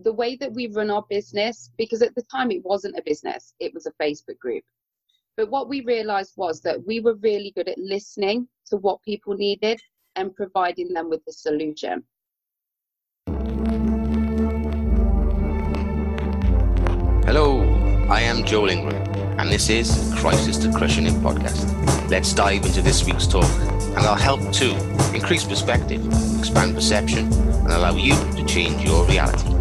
the way that we run our business, because at the time it wasn't a business, it was a Facebook group. But what we realized was that we were really good at listening to what people needed and providing them with the solution. Hello, I am Joel Ingram, and this is Crisis to Crushing It podcast. Let's dive into this week's talk, and I'll help to increase perspective, expand perception, and allow you to change your reality.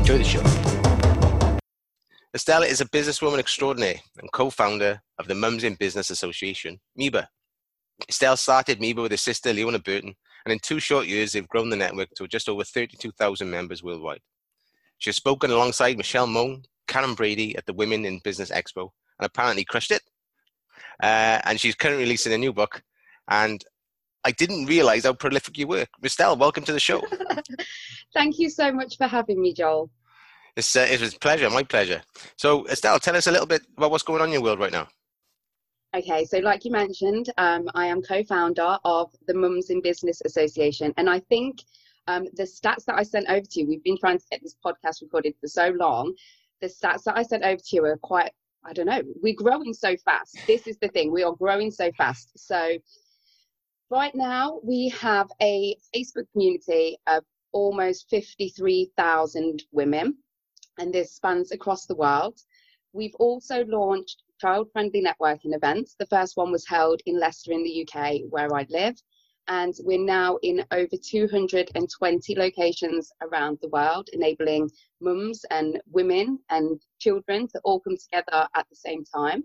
Enjoy the show. Estelle is a businesswoman extraordinaire and co-founder of the Mums in Business Association, MIBA. Estelle started MIBA with her sister Leona Burton, and in two short years, they've grown the network to just over 32,000 members worldwide. She has spoken alongside Michelle Mone, Karren Brady at the Women in Business Expo and apparently crushed it. Uh, and she's currently releasing a new book. And I didn't realize how prolific you were. Estelle, welcome to the show. Thank you so much for having me, Joel. It's, uh, it was a pleasure, my pleasure. So, Estelle, tell us a little bit about what's going on in your world right now. Okay, so like you mentioned, um, I am co founder of the Mums in Business Association. And I think um, the stats that I sent over to you, we've been trying to get this podcast recorded for so long. The stats that I sent over to you are quite, I don't know, we're growing so fast. This is the thing, we are growing so fast. So, right now, we have a Facebook community of almost 53,000 women, and this spans across the world. We've also launched child friendly networking events. The first one was held in Leicester in the UK, where I live and we're now in over 220 locations around the world, enabling mums and women and children to all come together at the same time.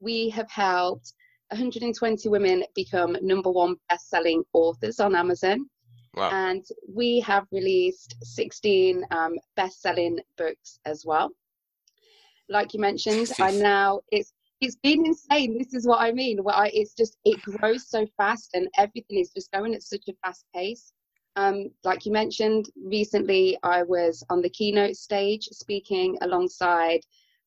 We have helped 120 women become number one best-selling authors on Amazon. Wow. And we have released 16 um, best-selling books as well. Like you mentioned, I now it's it's been insane. This is what I mean. Where I, it's just it grows so fast, and everything is just going at such a fast pace. Um, like you mentioned, recently I was on the keynote stage speaking alongside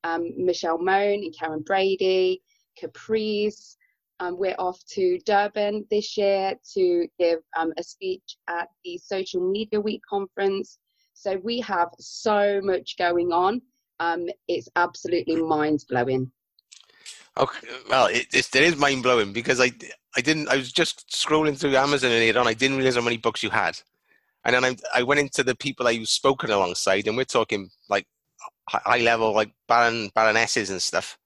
um, Michelle Mone and Karren Brady, Caprice. Um, we're off to Durban this year to give um, a speech at the Social Media Week conference. So we have so much going on. Um, it's absolutely mind blowing. Okay, well, it, it is mind blowing because I I didn't I was just scrolling through Amazon and on I didn't realize how many books you had, and then I I went into the people I've spoken alongside and we're talking like high level like baron baronesses and stuff.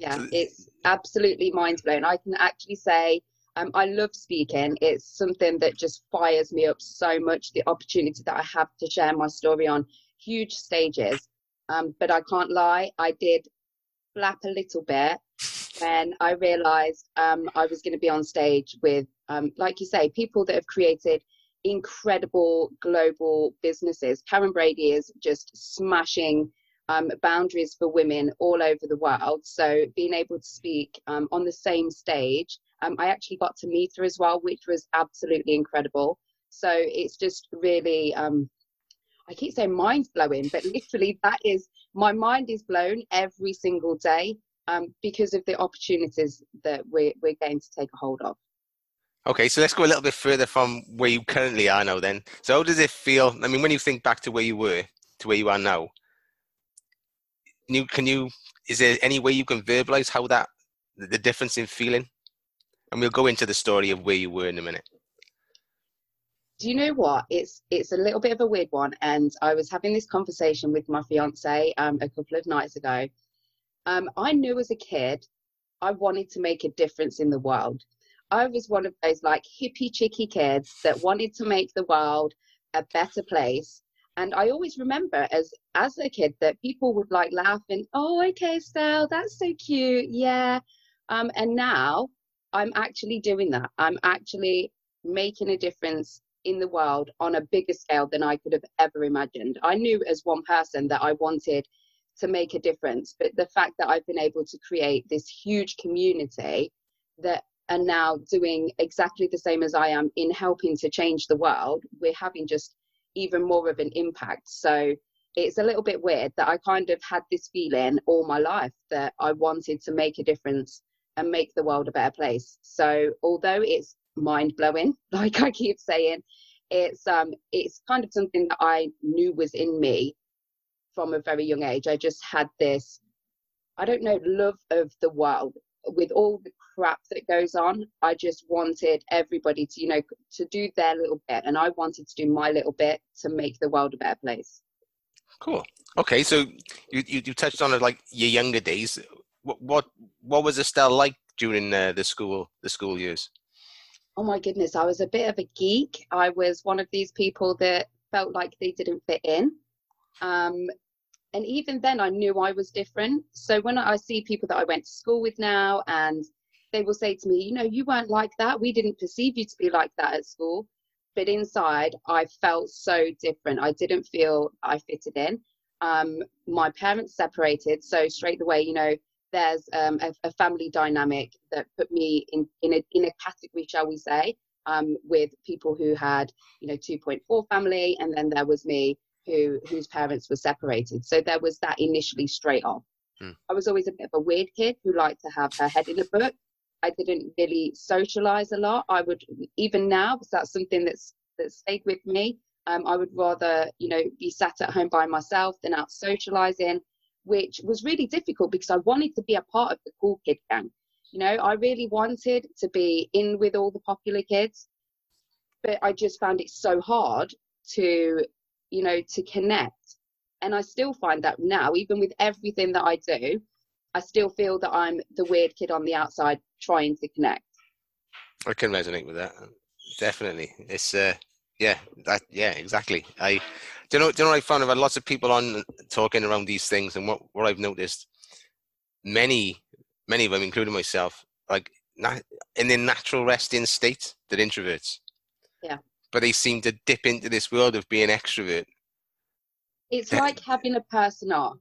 Yeah, so, it's absolutely mind blowing. I can actually say um, I love speaking. It's something that just fires me up so much. The opportunity that I have to share my story on huge stages. Um, but I can't lie, I did flap a little bit when I realized um, I was going to be on stage with, um, like you say, people that have created incredible global businesses. Karren Brady is just smashing um, boundaries for women all over the world. So being able to speak um, on the same stage, um, I actually got to meet her as well, which was absolutely incredible. So it's just really, um, I keep saying mind blowing, but literally that is my mind is blown every single day um, because of the opportunities that we're, we're going to take a hold of. Okay, so let's go a little bit further from where you currently are now then. So how does it feel? I mean, when you think back to where you were to where you are now, can you, can you is there any way you can verbalize how that, the difference in feeling? And we'll go into the story of where you were in a minute. Do you know what? It's it's a little bit of a weird one, and I was having this conversation with my fiance um, a couple of nights ago, um, I knew as a kid I wanted to make a difference in the world. I was one of those like hippie chicky kids that wanted to make the world a better place. And I always remember as as a kid that people would like laugh and oh okay Estelle that's so cute yeah um, and now I'm actually doing that I'm actually making a difference in the world on a bigger scale than I could have ever imagined I knew as one person that I wanted to make a difference. But the fact that I've been able to create this huge community that are now doing exactly the same as I am in helping to change the world, we're having just even more of an impact. So it's a little bit weird that I kind of had this feeling all my life that I wanted to make a difference and make the world a better place. So although it's mind blowing, like I keep saying, it's um it's kind of something that I knew was in me from a very young age. I just had this, I don't know, love of the world with all the crap that goes on. I just wanted everybody to, you know, to do their little bit, and I wanted to do my little bit to make the world a better place. Cool. Okay, so you you, you touched on it like your younger days. What what what was Estelle like during uh, the school the school years? Oh my goodness, I was a bit of a geek. I was one of these people that felt like they didn't fit in. Um, and even then, I knew I was different. So when I see people that I went to school with now, and they will say to me, you know, you weren't like that. We didn't perceive you to be like that at school. But inside, I felt so different. I didn't feel I fitted in. Um, my parents separated. So straight away, you know, there's um, a, a, family dynamic that put me in, in, a, in a category, shall we say, um, with people who had, you know, 2.4 family. And then there was me who whose parents were separated. So there was that initially straight off. Hmm. I was always a bit of a weird kid who liked to have her head in a book. I didn't really socialize a lot. I would even now, because that's something that's that stayed with me. Um, I would rather, you know, be sat at home by myself than out socializing, which was really difficult because I wanted to be a part of the cool kid gang. You know, I really wanted to be in with all the popular kids, but I just found it so hard to you know, to connect. And I still find that now, even with everything that I do, I still feel that I'm the weird kid on the outside trying to connect. I can resonate with that. Definitely. It's uh yeah, that yeah, exactly. I do you know do you know what I found? I've had lots of people on talking around these things and what, what I've noticed many many of them, including myself, like in their natural resting state, that introverts. Yeah but they seem to dip into this world of being extrovert. It's like having a persona.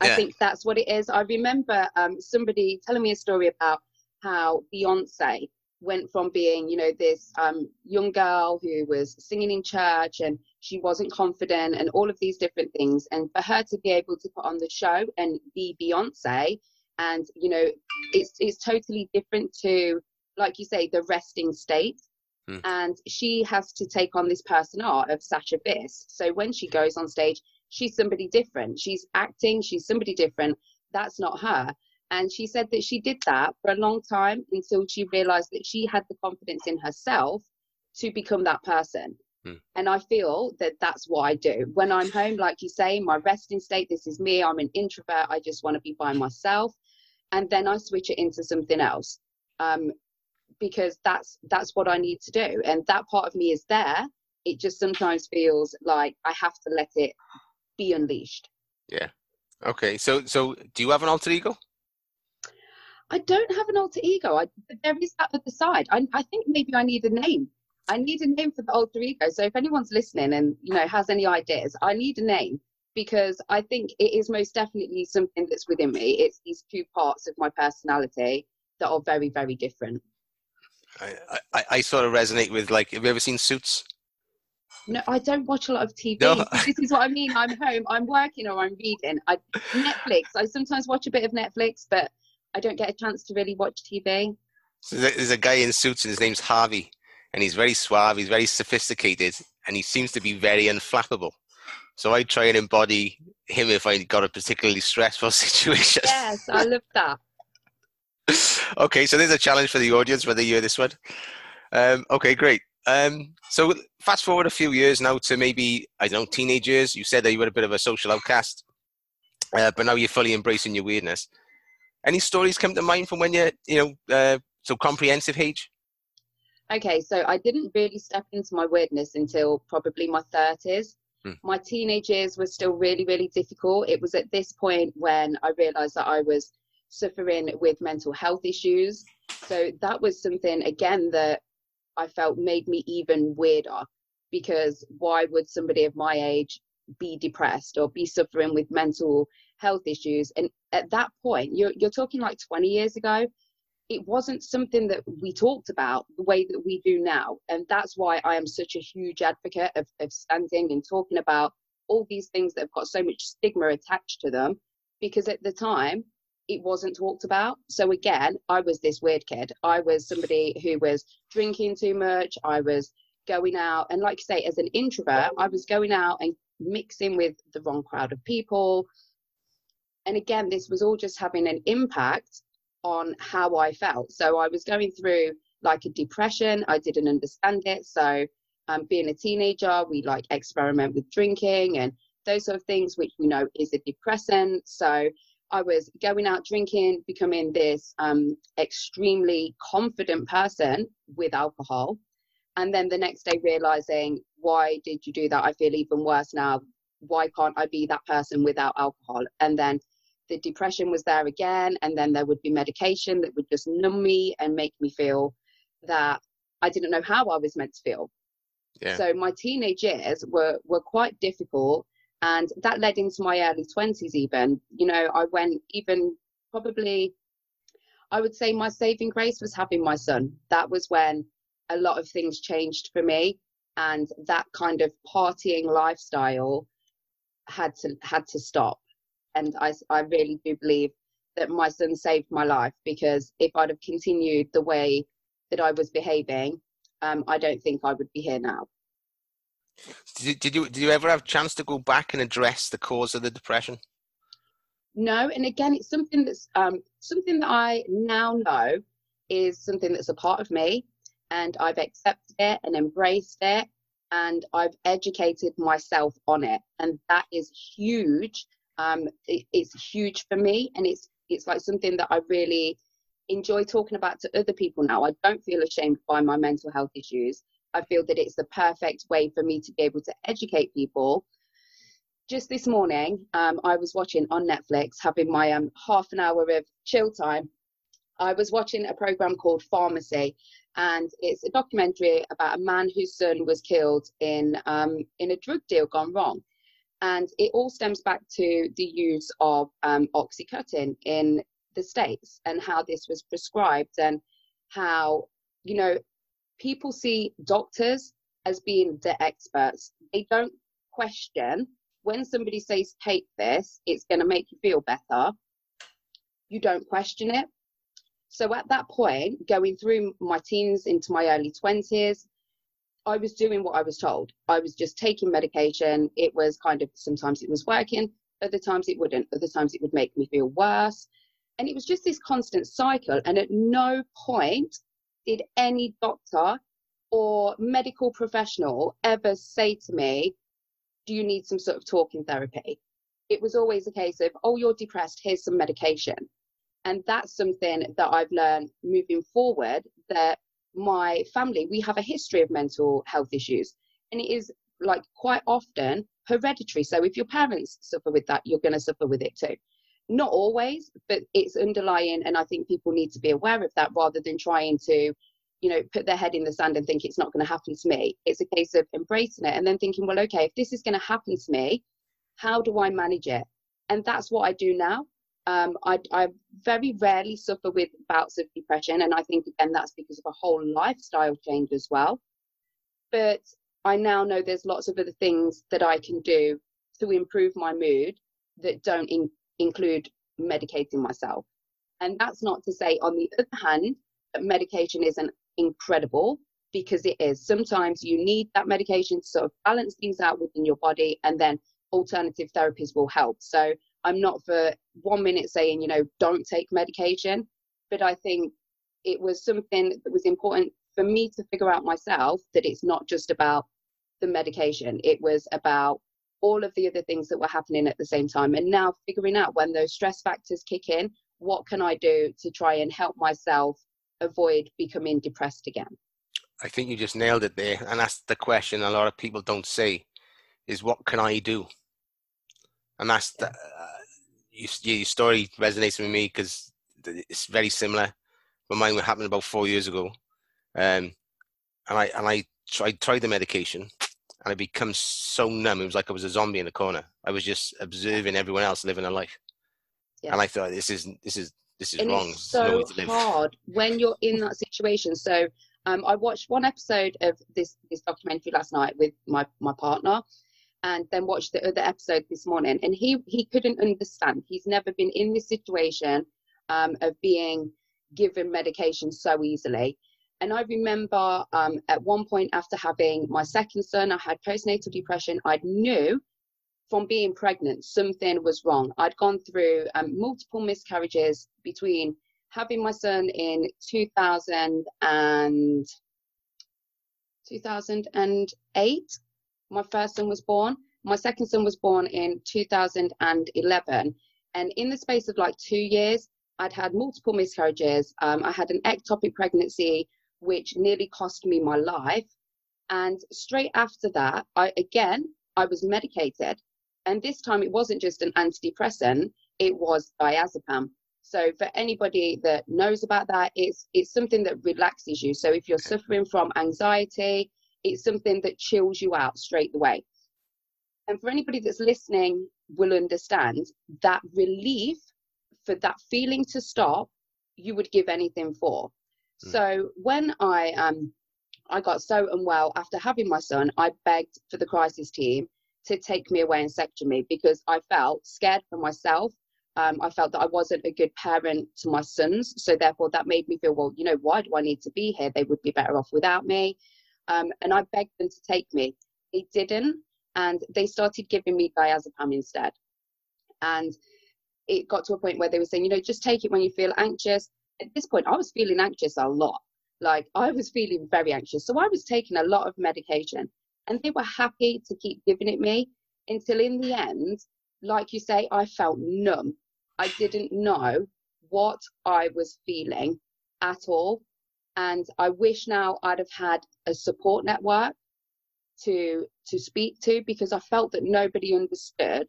I yeah. think that's what it is. I remember um, somebody telling me a story about how Beyonce went from being, you know, this um, young girl who was singing in church and she wasn't confident and all of these different things. And for her to be able to put on the show and be Beyonce, and you know, it's it's totally different to, like you say, the resting state. Mm. And she has to take on this persona of Sasha Fierce. So when she goes on stage, she's somebody different. She's acting, she's somebody different. That's not her. And she said that she did that for a long time until she realized that she had the confidence in herself to become that person. Mm. And I feel that that's what I do. When I'm home, like you say, my resting state, this is me, I'm an introvert, I just want to be by myself. And then I switch it into something else. Um, because that's that's what I need to do. And that part of me is there. It just sometimes feels like I have to let it be unleashed. Yeah. Okay. So so do you have an alter ego? I don't have an alter ego. I, there is that at the side. I, I think maybe I need a name. I need a name for the alter ego. So if anyone's listening and you know has any ideas, I need a name because I think it is most definitely something that's within me. It's these two parts of my personality that are very, very different. I, I, I sort of resonate with like, have you ever seen Suits? No, I don't watch a lot of TV. No. this is what I mean. I'm home, I'm working, or I'm reading. I, Netflix. I sometimes watch a bit of Netflix, but I don't get a chance to really watch TV. So there's a guy in Suits, and his name's Harvey, and he's very suave. He's very sophisticated, and he seems to be very unflappable. So I try and embody him if I got a particularly stressful situation. Yes, I love that okay, so there's a challenge for the audience whether you hear this one. Um, okay, great. Um, so fast forward a few years now to maybe I don't know teenage years. You said that you were a bit of a social outcast, uh, but now you're fully embracing your weirdness. Any stories come to mind from when you're you know uh, so comprehensive age? Okay, so I didn't really step into my weirdness until probably my 30s. Hmm. My teenage years were still really, really difficult. It was at this point when I realized that I was suffering with mental health issues. So that was something, again, that I felt made me even weirder because why would somebody of my age be depressed or be suffering with mental health issues? And at that point, you're, you're talking like 20 years ago, it wasn't something that we talked about the way that we do now. And that's why I am such a huge advocate of, of standing and talking about all these things that have got so much stigma attached to them. Because at the time, it wasn't talked about. So again, I was this weird kid. I was somebody who was drinking too much. I was going out and like you say as an introvert i was going out and mixing with the wrong crowd of people and again this was all just having an impact on how i felt so i was going through like a depression i didn't understand it so um, being a teenager we like experiment with drinking and those sort of things which we know is a depressant so i was going out drinking becoming this um, extremely confident person with alcohol. And then the next day realizing why did you do that? I feel even worse now. Why can't i be that person without alcohol? And then the depression was there again. And then there would be medication that would just numb me and make me feel that i didn't know how i was meant to feel. Yeah. so my teenage years were were quite difficult and that led into my early 20s even. You know i went even probably i would say my saving grace was having my son. That was when a lot of things changed for me. And that kind of partying lifestyle had to had to stop. And i i really do believe that my son saved my life because if i'd have continued the way that i was behaving um, i don't think i would be here now did you, did you ever have a chance to go back and address the cause of the depression no and again it's something that's um, something that i now know is something that's a part of me and I've accepted it and embraced it and I've educated myself on it. And that is huge. Um, it, it's huge for me and it's it's like something that I really enjoy talking about to other people now. I don't feel ashamed by my mental health issues. I feel that it's the perfect way for me to be able to educate people. Just this morning, um, I was watching on Netflix, having my um, half an hour of chill time. I was watching a program called Pharmacy, and it's a documentary about a man whose son was killed in um, in a drug deal gone wrong, and it all stems back to the use of um, oxycontin in the states and how this was prescribed and how you know people see doctors as being the experts. They don't question when somebody says take this, it's going to make you feel better. You don't question it so at that point, going through my teens into my early 20s, I was doing what I was told. I was just taking medication. It was kind of sometimes it was working, other times it wouldn't, other times it would make me feel worse. And it was just this constant cycle. And at no point did any doctor or medical professional ever say to me, Do you need some sort of talking therapy? It was always a case of, Oh, you're depressed, here's some medication. And that's something that I've learned moving forward that my family we have a history of mental health issues and it is like quite often hereditary. So if your parents suffer with that you're going to suffer with it too not always but it's underlying and i think people need to be aware of that rather than trying to you know put their head in the sand and think it's not going to happen to me. It's a case of embracing it and then thinking well okay if this is going to happen to me how do i manage it? And that's what i do now. Um, I, I, very rarely suffer with bouts of depression, and I think again that's because of a whole lifestyle change as well. But I now know there's lots of other things that I can do to improve my mood that don't in, include medicating myself. And that's not to say, on the other hand, that medication isn't incredible because it is. Sometimes you need that medication to sort of balance things out within your body, and then alternative therapies will help. So I'm not for one minute saying, you know, don't take medication, but I think it was something that was important for me to figure out myself that it's not just about the medication, it was about all of the other things that were happening at the same time. And now figuring out when those stress factors kick in, what can I do to try and help myself avoid becoming depressed again? I think you just nailed it there. And that's the question a lot of people don't say is what can I do? And that's the, your, story resonates with me because it's very similar. But mine happened about four years ago, um, and I and I tried tried the medication, and I become so numb. It was like I was a zombie in the corner. I was just observing everyone else living their life, yeah. and I thought this is this is this is and wrong. It's so hard when you're in that situation. So um, I watched one episode of this this documentary last night with my my partner, and then watched the other episode this morning and he he couldn't understand he's never been in this situation um, of being given medication so easily And I remember um, at one point after having my second son, I had postnatal depression. I knew from being pregnant something was wrong. I'd gone through um, multiple miscarriages between having my son in 2000 and 2008. My first son was born. My second son was born in 2011. And in the space of like two years, I'd had multiple miscarriages. Um, I had an ectopic pregnancy, which nearly cost me my life. And straight after that, I again, I was medicated. And this time it wasn't just an antidepressant, it was diazepam. So for anybody that knows about that, it's it's something that relaxes you. So if you're suffering from anxiety, it's something that chills you out straight away. And for anybody that's listening will understand that relief for that feeling to stop, you would give anything for. Mm. So when I um I got so unwell after having my son, I begged for the crisis team to take me away and section me because I felt scared for myself. Um, I felt that I wasn't a good parent to my sons. So therefore that made me feel, well, you know, why do I need to be here? They would be better off without me. Um, and I begged them to take me. They didn't. And they started giving me diazepam instead. And it got to a point where they were saying, you know, just take it when you feel anxious. At this point, I was feeling anxious a lot. Like I was feeling very anxious. So I was taking a lot of medication and they were happy to keep giving it me until in the end, like you say, I felt numb. I didn't know what I was feeling at all. And I wish now I'd have had a support network to to speak to because I felt that nobody understood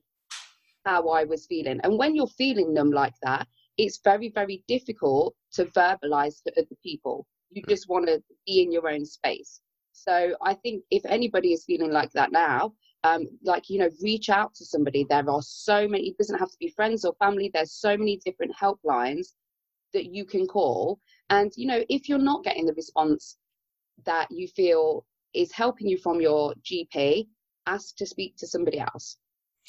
how I was feeling. And when you're feeling numb like that, it's very, very difficult to verbalize to other people. You just want to be in your own space. So I think if anybody is feeling like that now, um, like, you know, reach out to somebody. There are so many, it doesn't have to be friends or family, there's so many different helplines that you can call. And, you know, if you're not getting the response that you feel is helping you from your GP, ask to speak to somebody else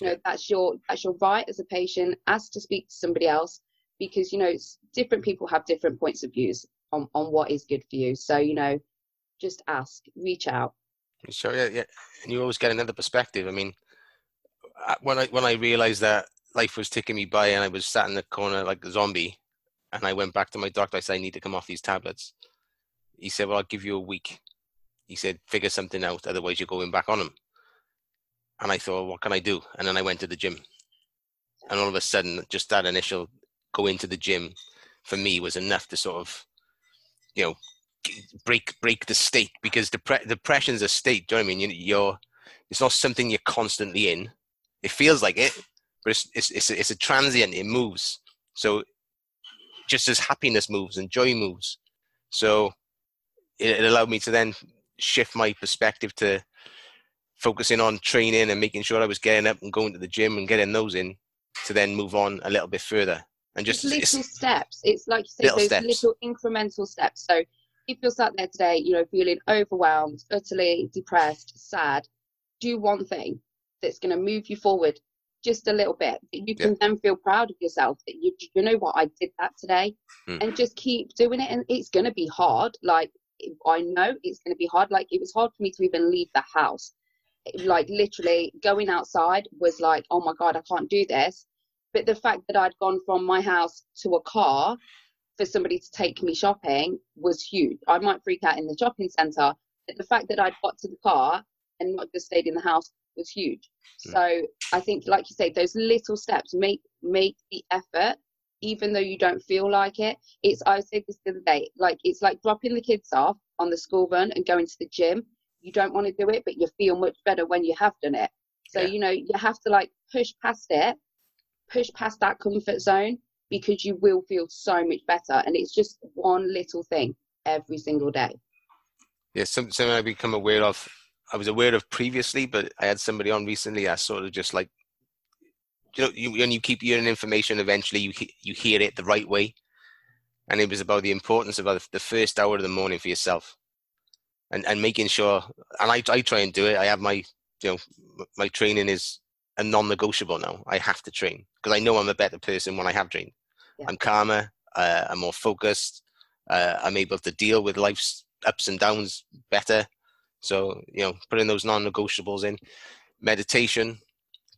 you know that's your that's your right as a patient ask to speak to somebody else because you know different people have different points of views on on what is good for you. So you know just ask reach out. Sure yeah yeah and you always get another perspective. I mean when i when i realized that life was taking me by and i was sat in the corner like a zombie and i went back to my doctor i said i need to come off these tablets. He said well i'll give you a week. He said figure something out otherwise you're going back on them and I thought, what can I do? And then I went to the gym. And all of a sudden, just that initial go into the gym for me was enough to sort of, you know, break break the state because depre- depression's a state. Do you know what I mean? You, you're it's not something you're constantly in. It feels like it, but it's it's it's a, it's a transient. It moves. So just as happiness moves and joy moves, so it, it allowed me to then shift my perspective to focusing on training and making sure I was getting up and going to the gym and getting those in to then move on a little bit further. And just it's little it's, steps. It's like you say, little those steps. little incremental steps. So if you're sat there today, you know, feeling overwhelmed, utterly depressed, sad, do one thing that's going to move you forward just a little bit. You can yeah. then feel proud of yourself that you, you know what, I did that today. Mm. And just keep doing it. And it's going to be hard. Like, I know it's going to be hard. Like, it was hard for me to even leave the house like literally going outside was like, oh my God, I can't do this. But the fact that I'd gone from my house to a car for somebody to take me shopping was huge. I might freak out in the shopping centre, but the fact that I'd got to the car and not just stayed in the house was huge. Mm. So I think, like you say, those little steps make make the effort, even though you don't feel like it. It's I said this the other day, like it's like dropping the kids off on the school run and going to the gym you don't want to do it, but you feel much better when you have done it. So, yeah. you know, you have to like push past it, push past that comfort zone because you will feel so much better. And it's just one little thing every single day. Yeah, something I become aware of. I was aware of previously, but I had somebody on recently. I sort of just like, you know, you, when you keep hearing information, eventually you you hear it the right way, and it was about the importance of uh, the first hour of the morning for yourself and, and making sure and I, I try and do it i have my you know my training is a non-negotiable now i have to train because i know i'm a better person when i have trained yeah. i'm calmer uh, i'm more focused uh, i'm able to deal with life's ups and downs better. So you know, putting those non-negotiables in, meditation,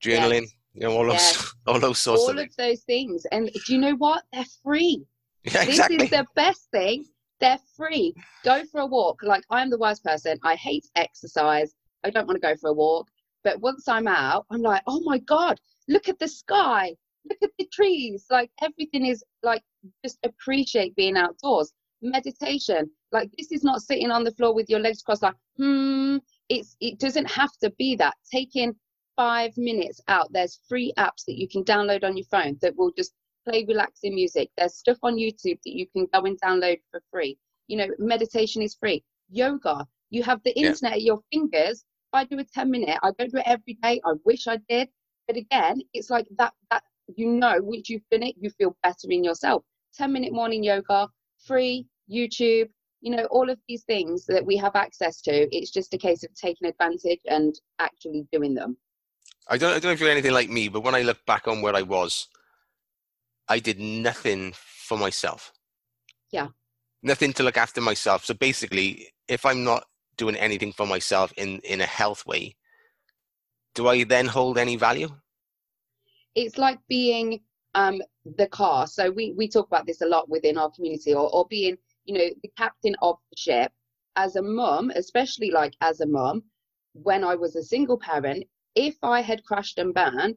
journaling, yes. you know, all yes. those all those sorts all of, of those things. And do you know what? They're free. Yeah, exactly. This is the best thing. They're free. Go for a walk. Like I'm the worst person. I hate exercise. I don't want to go for a walk. But once I'm out, I'm like, oh my God, look at the sky. Look at the trees. Like everything is like just appreciate being outdoors. Meditation. Like this is not sitting on the floor with your legs crossed like, hmm. It's it doesn't have to be that. Taking five minutes out. There's free apps that you can download on your phone that will just play relaxing music. There's stuff on YouTube that you can go and download for free. You know, meditation is free. Yoga, you have the internet yeah. at your fingers. I do a 10 minute, I don't do it every day. I wish I did. But again, it's like that, that you know, once you've done it, you feel better in yourself. 10 minute morning yoga, free, YouTube, you know, all of these things that we have access to. It's just a case of taking advantage and actually doing them. I don't, I don't know if you're anything like me, but when I look back on where I was, I did nothing for myself. Yeah. Nothing to look after myself. So basically, if I'm not doing anything for myself in in a health way, do I then hold any value? It's like being um, the car. So we we talk about this a lot within our community, or or being you know the captain of the ship. As a mum, especially like as a mum, when I was a single parent, if I had crashed and burned,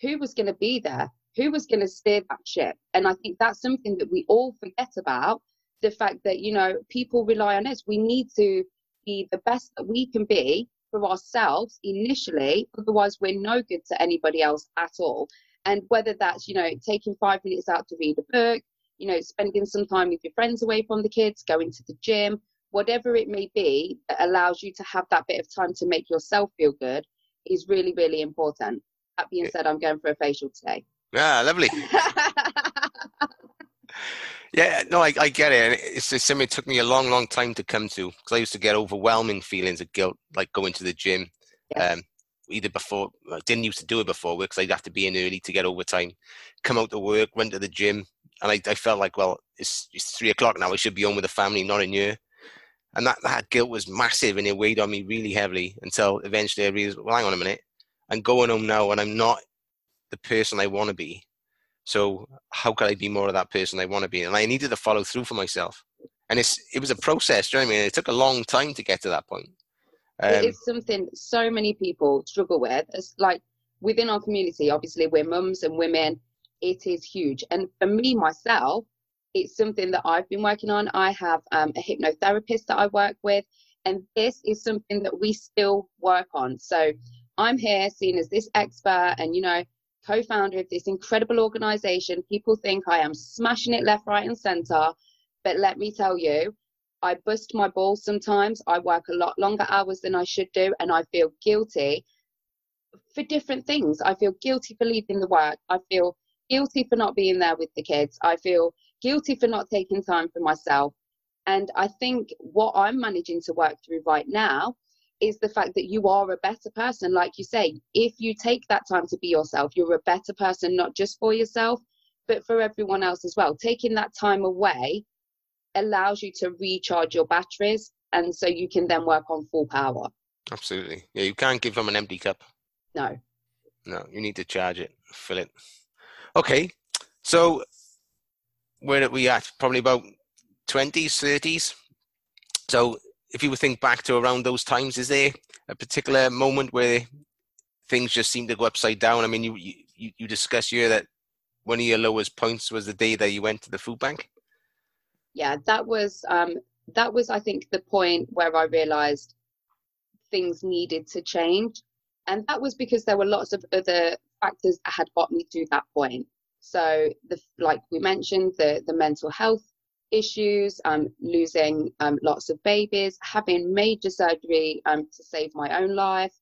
who was going to be there? who was going to steer that ship? And I think that's something that we all forget about the fact that, you know, people rely on us. We need to be the best that we can be for ourselves initially, otherwise, we're no good to anybody else at all. And whether that's, you know, taking five minutes out to read a book, you know, spending some time with your friends away from the kids, going to the gym, whatever it may be that allows you to have that bit of time to make yourself feel good is really, really important. That being said, I'm going for a facial today. Yeah, lovely. yeah, no, I, I get it. It's just something it took me a long, long time to come to because I used to get overwhelming feelings of guilt, like going to the gym. Yes. Um, either before, I didn't used to do it before work because I'd have to be in early to get overtime, come out to work, run to the gym. And I, I felt like, well, it's, it's three o'clock now. I should be home with the family, not in here. And that, that guilt was massive and it weighed on me really heavily until eventually I realized, well, hang on a minute. I'm going home now and I'm not the person I want to be. So how could I be more of that person I want to be? And I needed to follow through for myself. And it's it was a process. Do you know what I mean? It took a long time to get to that point. Um, it is something so many people struggle with. It's like within our community, obviously we're mums and women. It is huge. And for me myself, it's something that I've been working on. I have um, a hypnotherapist that I work with, and this is something that we still work on. So I'm here seen as this expert, and you know, co founder of this incredible organization. People think I am smashing it left, right, and center. But let me tell you, I bust my balls sometimes. I work a lot longer hours than I should do, and I feel guilty for different things. I feel guilty for leaving the work. I feel guilty for not being there with the kids. I feel guilty for not taking time for myself. And I think what I'm managing to work through right now is the fact that you are a better person. Like you say, if you take that time to be yourself, you're a better person, not just for yourself, but for everyone else as well. Taking that time away allows you to recharge your batteries. And so you can then work on full power. Absolutely. Yeah, you can't give them an empty cup. No. No, you need to charge it, fill it. Okay. So where are we at? Probably about 20s, 30s. So if you think back to around those times, is there a particular moment where things just seem to go upside down? I mean, you you, you discussed here that one of your lowest points was the day that you went to the food bank. Yeah, that was um, that was I think the point where I realised things needed to change, and that was because there were lots of other factors that had got me to that point. So the like we mentioned the the mental health issues, um, losing um, lots of babies, having major surgery um, to save my own life.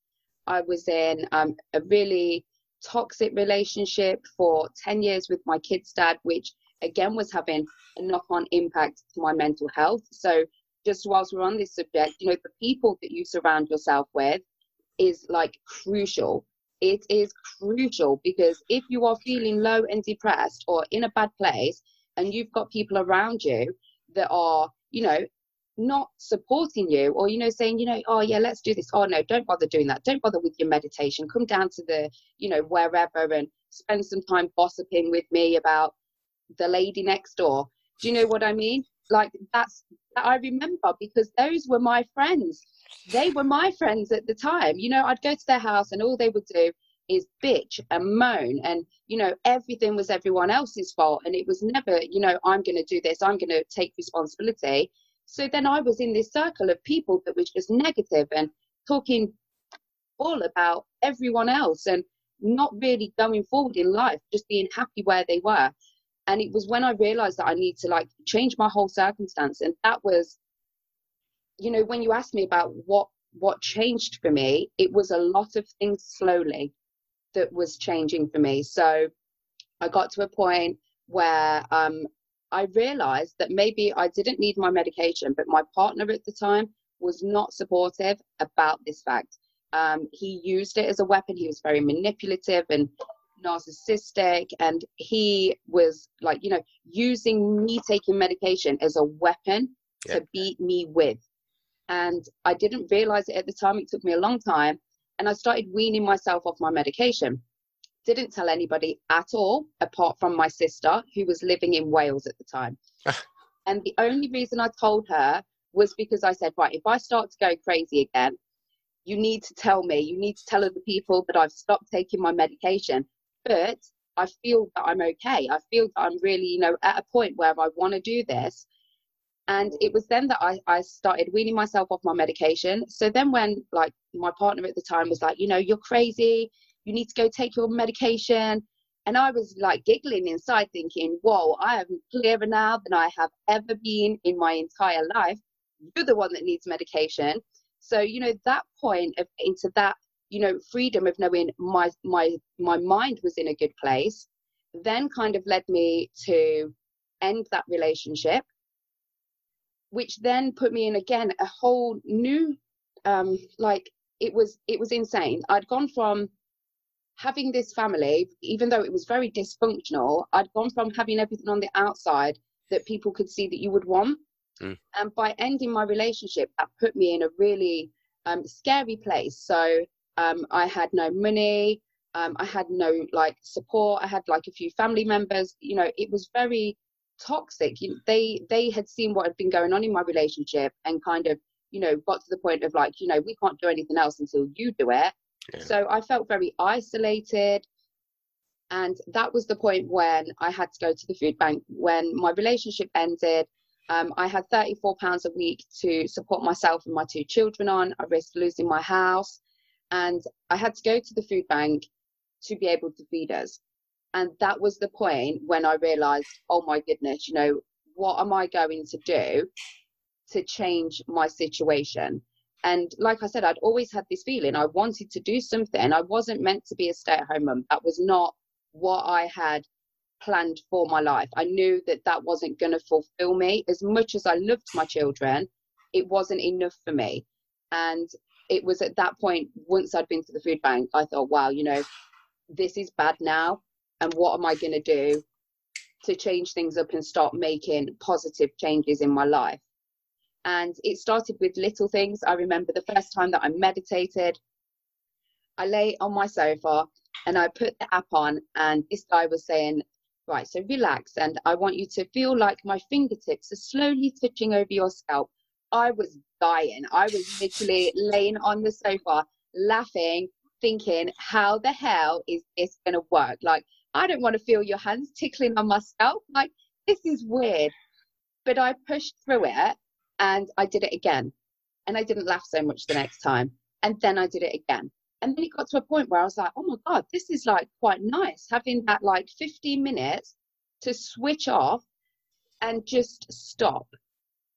I was in um, a really toxic relationship for 10 years with my kid's dad, which again was having a knock on impact to my mental health. So, just whilst we're on this subject, you know, the people that you surround yourself with is like crucial. It is crucial because if you are feeling low and depressed or in a bad place, and you've got people around you that are, you know, not supporting you or you know saying you know oh yeah let's do this. Oh no don't bother doing that. Don't bother with your meditation. Come down to the you know wherever and spend some time gossiping with me about the lady next door. Do you know what i mean? Like that's that i remember because those were my friends. They were my friends at the time. You know i'd go to their house and all they would do is bitch and moan and you know everything was everyone else's fault and it was never you know i'm going to do this i'm going to take responsibility. So then i was in this circle of people that was just negative and talking all about everyone else and not really going forward in life just being happy where they were. And it was when i realized that i need to like change my whole circumstance and that was you know when you asked me about what what changed for me it was a lot of things slowly that was changing for me. So I got to a point where um, I realized that maybe I didn't need my medication, but my partner at the time was not supportive about this fact. Um, he used it as a weapon. He was very manipulative and narcissistic, and he was like, you know, using me taking medication as a weapon yeah. to beat me with. And I didn't realize it at the time. It took me a long time and I started weaning myself off my medication. Didn't tell anybody at all, apart from my sister, who was living in Wales at the time. Ah. and the only reason I told her was because I said, right, if I start to go crazy again, you need to tell me, you need to tell other people that I've stopped taking my medication. But I feel that I'm okay. I feel that I'm really, you know, at a point where I want to do this and it was then that I, I started weaning myself off my medication. So then when like my partner at the time was like you know you're crazy. You need to go take your medication. And i was like giggling inside thinking whoa i am clearer now than i have ever been in my entire life. You're the one that needs medication. So you know that point of into that you know freedom of knowing my my my mind was in a good place then kind of led me to end that relationship which then put me in again a whole new um like it was it was insane. I'd gone from having this family even though it was very dysfunctional i'd gone from having everything on the outside that people could see that you would want. Mm. and by ending my relationship that put me in a really um, scary place. So um, i had no money um, i had no like support. I had like a few family members. You know it was very toxic. They they had seen what had been going on in my relationship and kind of you know got to the point of like you know we can't do anything else until you do it. Yeah. so i felt very isolated. And that was the point when i had to go to the food bank. When my relationship ended um, i had 34 pounds a week to support myself and my two children on. I risked losing my house. And i had to go to the food bank to be able to feed us and that was the point when I realized, oh my goodness, you know, what am I going to do to change my situation? And like I said, I'd always had this feeling I wanted to do something. I wasn't meant to be a stay at home mum. That was not what I had planned for my life. I knew that that wasn't going to fulfill me. As much as I loved my children, it wasn't enough for me. And it was at that point, once I'd been to the food bank, I thought, wow, you know, this is bad now and what am I going to do to change things up and start making positive changes in my life. And it started with little things. I remember the first time that I meditated, I lay on my sofa and I put the app on, and this guy was saying, Right, so relax, and I want you to feel like my fingertips are slowly touching over your scalp. I was dying. I was literally laying on the sofa, laughing, thinking, How the hell is this going to work? Like, I don't want to feel your hands tickling on my scalp. Like, this is weird. But I pushed through it and I did it again. And I didn't laugh so much the next time. And then I did it again. And then it got to a point where I was like, oh my God, this is like quite nice having that like 15 minutes to switch off and just stop.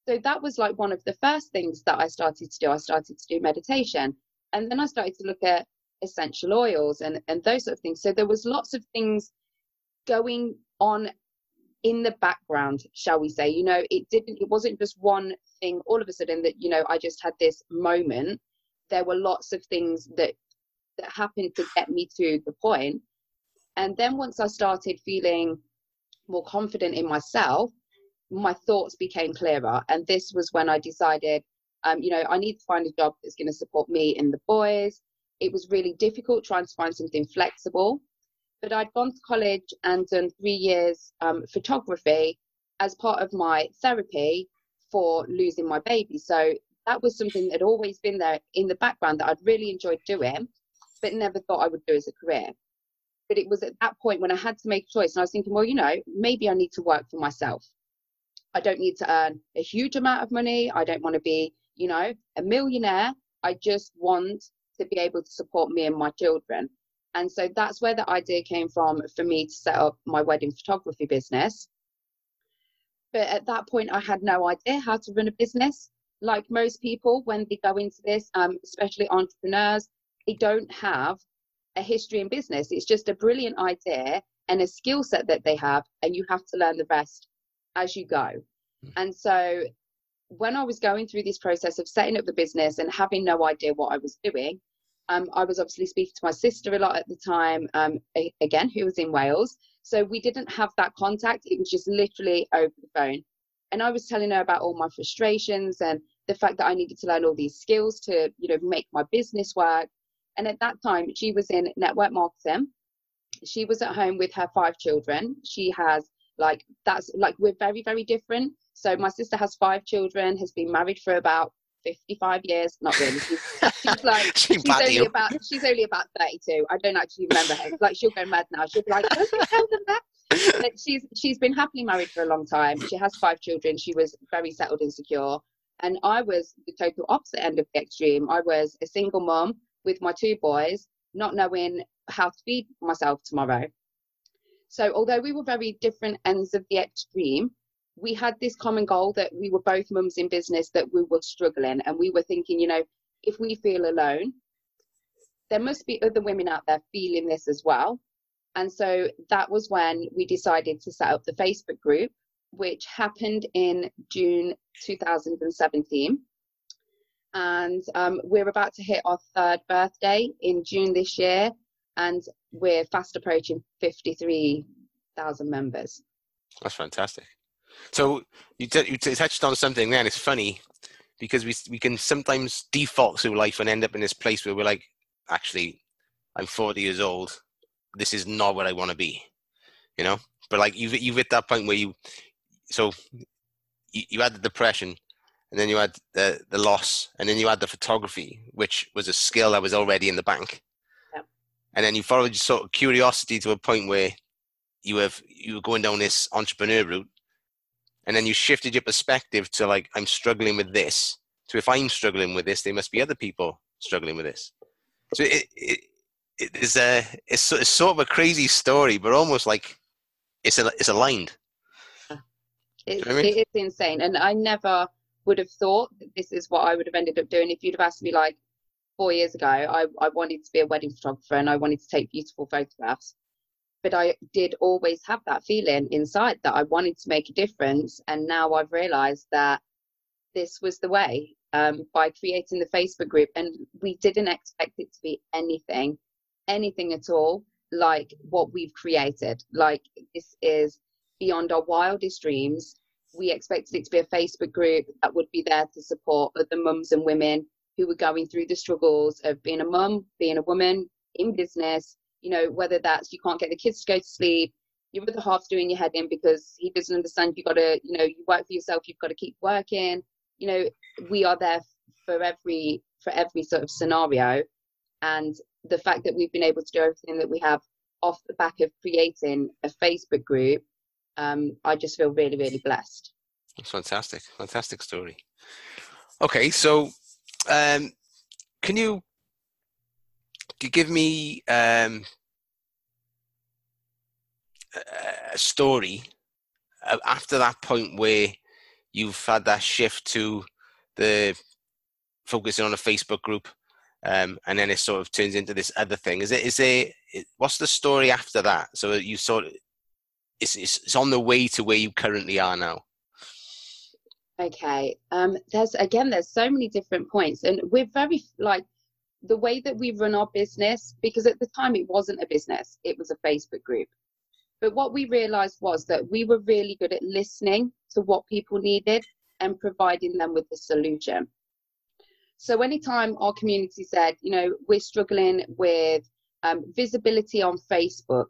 So that was like one of the first things that I started to do. I started to do meditation. And then I started to look at essential oils and and those sort of things so there was lots of things going on in the background shall we say you know it didn't it wasn't just one thing all of a sudden that you know i just had this moment there were lots of things that that happened to get me to the point and then once i started feeling more confident in myself my thoughts became clearer. And this was when I decided, um, you know, I need to find a job that's going to support me and the boys. It was really difficult trying to find something flexible. But I'd gone to college and done three years um, photography as part of my therapy for losing my baby. So that was something that had always been there in the background that I'd really enjoyed doing, but never thought I would do as a career. But it was at that point when I had to make a choice, and I was thinking, well, you know, maybe I need to work for myself. I don't need to earn a huge amount of money. I don't want to be, you know, a millionaire. I just want to be able to support me and my children. And so that's where the idea came from for me to set up my wedding photography business. But at that point, I had no idea how to run a business. Like most people, when they go into this, um, especially entrepreneurs, they don't have a history in business. It's just a brilliant idea and a skill set that they have, and you have to learn the rest as you go. Hmm. And so when I was going through this process of setting up the business and having no idea what I was doing, um, I was obviously speaking to my sister a lot at the time, um, again, who was in Wales. So we didn't have that contact. It was just literally over the phone. And I was telling her about all my frustrations and the fact that I needed to learn all these skills to, you know, make my business work. And at that time, she was in network marketing. She was at home with her five children. She has like that's like we're very very different. So my sister has five children, has been married for about 55 years. Not really. She's, she's like she's only you. about she's only about 32. I don't actually remember her. Like she'll go mad now. She'll be like, don't tell them that. But she's she's been happily married for a long time. She has five children. She was very settled and secure. And I was the total opposite end of the extreme. I was a single mom with my two boys, not knowing how to feed myself tomorrow. So, although we were very different ends of the extreme, we had this common goal that we were both mums in business that we were struggling. And we were thinking, you know, if we feel alone, there must be other women out there feeling this as well. And so that was when we decided to set up the Facebook group which happened in June 2017. And um, we're about to hit our third birthday in June this year, and we're fast approaching 53,000 members. That's fantastic. So you, t- you t- touched on something then. It's funny because we we can sometimes default through life and end up in this place where we're like, actually, I'm 40 years old. This is not what I want to be, you know. But like you've you've hit that point where you so you, you had the depression and then you had the the loss and then you had the photography which was a skill that was already in the bank yep. and then you followed your sort of curiosity to a point where you have you were going down this entrepreneur route and then you shifted your perspective to like i'm struggling with this so if i'm struggling with this there must be other people struggling with this so it, it, it is a it's, it's sort of a crazy story but almost like it's a, it's aligned it's, I mean? it is insane. And I never would have thought that this is what I would have ended up doing if you'd have asked me like four years ago. I, I wanted to be a wedding photographer and I wanted to take beautiful photographs. But I did always have that feeling inside that I wanted to make a difference. And now I've realized that this was the way um, by creating the Facebook group. And we didn't expect it to be anything, anything at all like what we've created. Like this is beyond our wildest dreams. We expected it to be a Facebook group that would be there to support other mums and women who were going through the struggles of being a mum, being a woman in business, you know, whether that's you can't get the kids to go to sleep, your other half's doing your head in because he doesn't understand you've gotta, you know, you work for yourself, you've got to keep working. You know, we are there for every for every sort of scenario. And the fact that we've been able to do everything that we have off the back of creating a Facebook group um, I just feel really, really blessed. That's fantastic. Fantastic story. Okay, so um, can you, you give me um, a story after that point where you've had that shift to the focusing on a Facebook group, um, and then it sort of turns into this other thing. Is it? Is there? What's the story after that? So you sort of it's, it's, it's on the way to where you currently are now okay um there's again there's so many different points and we're very like the way that we run our business because at the time it wasn't a business it was a facebook group But what we realized was that we were really good at listening to what people needed and providing them with the solution. So, anytime our community said, you know, we're struggling with um, visibility on Facebook,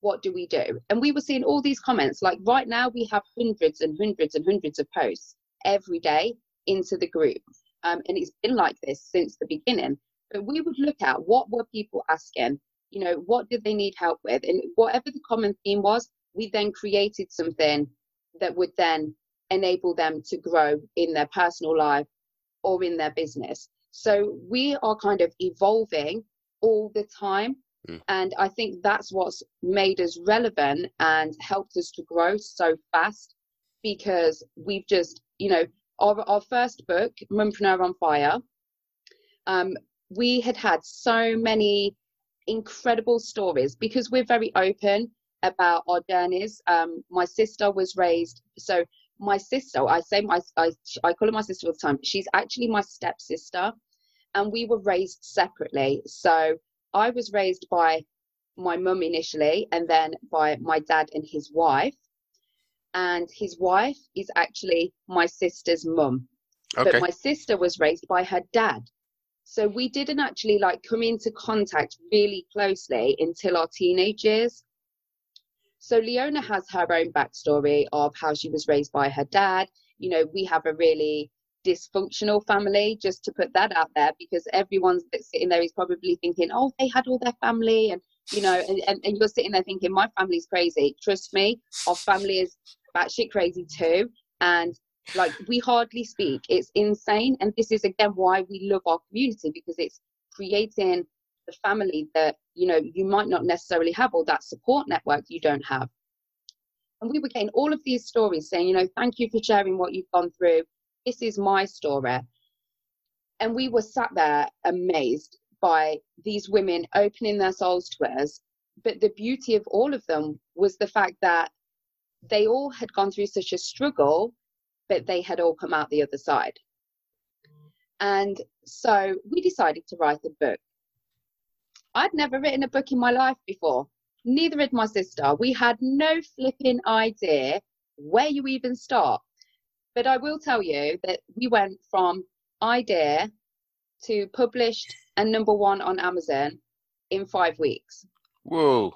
what do we do? And we were seeing all these comments. Like right now, we have hundreds and hundreds and hundreds of posts every day into the group. Um, and it's been like this since the beginning. But we would look at what were people asking, you know, what did they need help with? And whatever the common theme was, we then created something that would then enable them to grow in their personal life or in their business. So we are kind of evolving all the time. Mm. And I think that's what's made us relevant and helped us to grow so fast because we've just, you know, our, our first book, Mumpreneur on Fire, um, we had had so many incredible stories because we're very open about our journeys. Um, my sister was raised, so my sister, I say my, I, I call her my sister all the time. She's actually my stepsister, and we were raised separately. So I was raised by my mum initially, and then by my dad and his wife. And his wife is actually my sister's mum. Okay. But my sister was raised by her dad. So we didn't actually like come into contact really closely until our teenage years. So Leona has her own backstory of how she was raised by her dad. You know, we have a really dysfunctional family, just to put that out there, because everyone that's sitting there is probably thinking, oh, they had all their family, and you know, and, and, and you're sitting there thinking, my family's crazy. Trust me, our family is batshit crazy too. And like we hardly speak. It's insane. And this is again why we love our community because it's creating the family that, you know, you might not necessarily have or that support network you don't have. And we were getting all of these stories saying, you know, thank you for sharing what you've gone through. This is my story. And we were sat there amazed by these women opening their souls to us. But the beauty of all of them was the fact that they all had gone through such a struggle but they had all come out the other side. And so we decided to write a book. I'd never written a book in my life before, neither had my sister. We had no flipping idea where you even start. But I will tell you that we went from idea to published and number one on Amazon in five weeks. Whoa.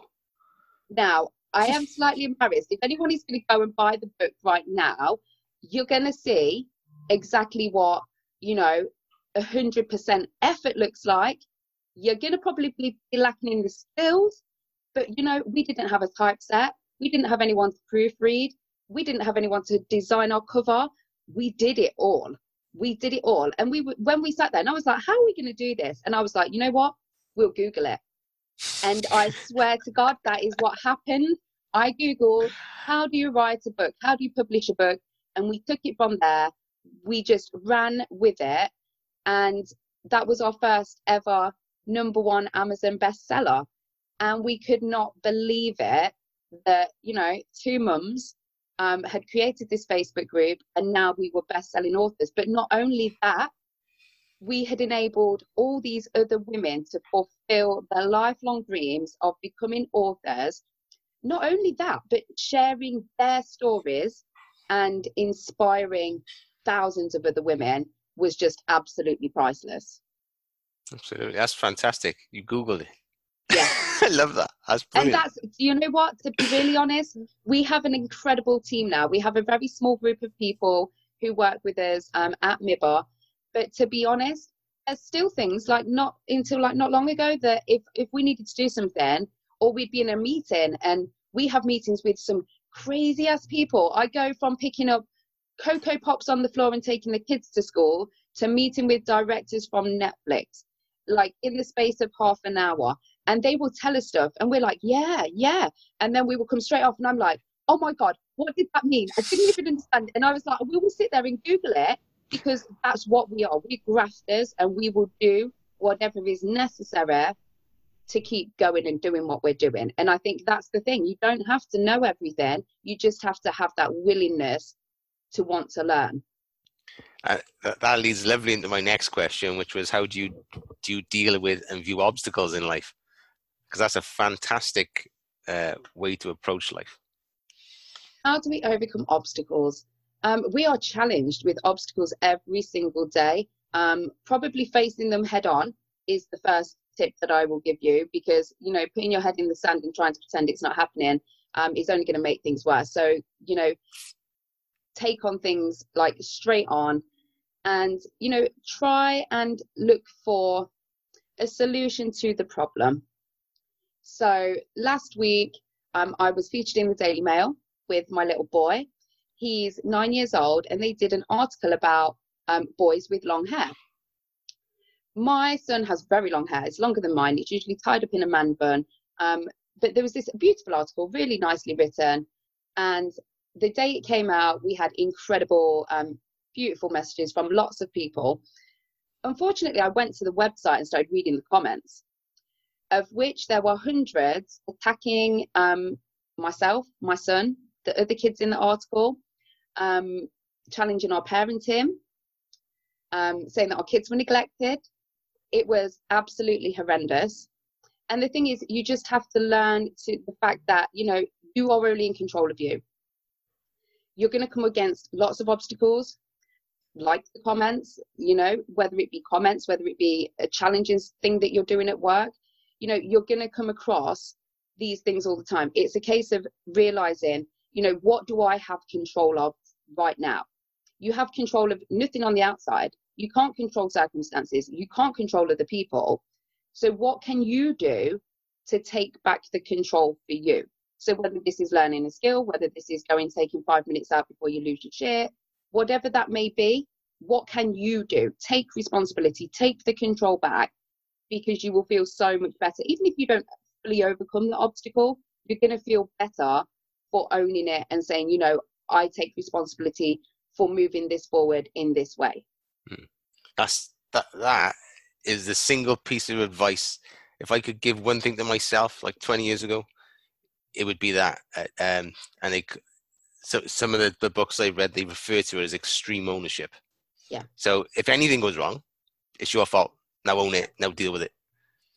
Now, I am slightly embarrassed. If anyone is going to go and buy the book right now, you're going to see exactly what, you know, 100% effort looks like. You're going to probably be lacking in the skills, but, you know, we didn't have a typeset. We didn't have anyone to proofread. We didn't have anyone to design our cover. We did it all. We did it all. And we when we sat there, and I was like, how are we going to do this? And I was like, you know what? We'll Google it. And I swear to God, that is what happened. I Googled, how do you write a book? How do you publish a book? and we took it from there. We just ran with it, and that was our first ever number one Amazon bestseller. And we could not believe it that, you know, two mums um, had created this Facebook group and now we were best selling authors. But not only that, we had enabled all these other women to fulfill their lifelong dreams of becoming authors. Not only that, but sharing their stories and inspiring thousands of other women was just absolutely priceless. Absolutely. That's fantastic. You Googled it. Yeah. I love that. That's brilliant. And that's, you know what? To be really honest, we have an incredible team now. We have a very small group of people who work with us um, at MIBA. But to be honest, there's still things like not until like not long ago that if, if we needed to do something or we'd be in a meeting and we have meetings with some crazy ass people. I go from picking up Cocoa Pops on the floor and taking the kids to school to meeting with directors from Netflix, like in the space of half an hour. And they will tell us stuff, and we're like, yeah, yeah. And then we will come straight off, and I'm like, oh my God, what did that mean? I didn't even understand. And I was like, we will sit there and Google it because that's what we are. We're grafters, and we will do whatever is necessary to keep going and doing what we're doing. And I think that's the thing. You don't have to know everything. You just have to have that willingness to want to learn. Uh, that leads lovely into my next question, which was how do you do you deal with and view obstacles in life? Because that's a fantastic uh, way to approach life? How do we overcome obstacles? Um, we are challenged with obstacles every single day. Um, probably facing them head on is the first tip that I will give you because you know putting your head in the sand and trying to pretend it's not happening um, is only going to make things worse. So you know, take on things like straight on, and you know try and look for a solution to the problem. So last week um, I was featured in the Daily Mail with my little boy. He's nine years old, and they did an article about um, boys with long hair my son has very long hair. It's longer than mine. It's usually tied up in a man bun. Um, but there was this beautiful article, really nicely written. And the day it came out, we had incredible, um, beautiful messages from lots of people. Unfortunately, I went to the website and started reading the comments, of which there were hundreds attacking um, myself, my son, the other kids in the article, um, challenging our parenting, um, saying that our kids were neglected, it was absolutely horrendous. And the thing is, you just have to learn to the fact that, you know, you are only in control of you. You're going to come against lots of obstacles, like the comments, you know, whether it be comments, whether it be a challenging thing that you're doing at work, you know, you're going to come across these things all the time. It's a case of realizing, you know, what do I have control of right now? You have control of nothing on the outside. You can't control circumstances. You can't control other people. So, what can you do to take back the control for you? So, whether this is learning a skill, whether this is going taking five minutes out before you lose your shit, whatever that may be, what can you do? Take responsibility, take the control back because you will feel so much better. Even if you don't fully overcome the obstacle, you're going to feel better for owning it and saying, you know, I take responsibility for moving this forward in this way. Hmm. That's that. That is the single piece of advice. If I could give one thing to myself, like 20 years ago, it would be that. Uh, um, and they, so some of the, the books I read, they refer to it as extreme ownership. Yeah. So if anything goes wrong, it's your fault. Now own it. Now deal with it.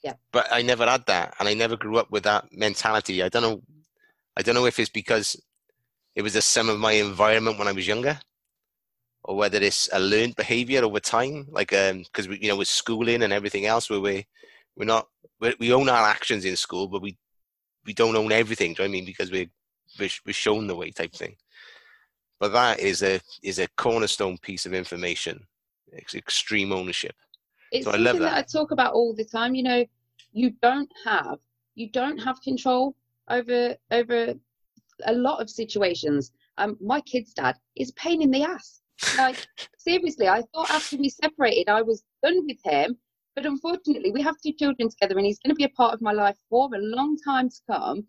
Yeah. But I never had that, and I never grew up with that mentality. I don't know. I don't know if it's because it was a sum of my environment when I was younger, or whether it's a learned behavior over time, like because um, we, you know, with schooling and everything else, where we we're not we're, we own our actions in school, but we we don't own everything. Do you know I mean? Because we we're, we're shown the way type thing. But that is a is a cornerstone piece of information. It's extreme ownership. It's so something I that. that I talk about all the time. You know, you don't have you don't have control over over a lot of situations. Um, my kid's dad is pain in the ass like seriously, I thought after we separated, I was done with him. But unfortunately, we have two children together, and he's going to be a part of my life for a long time to come.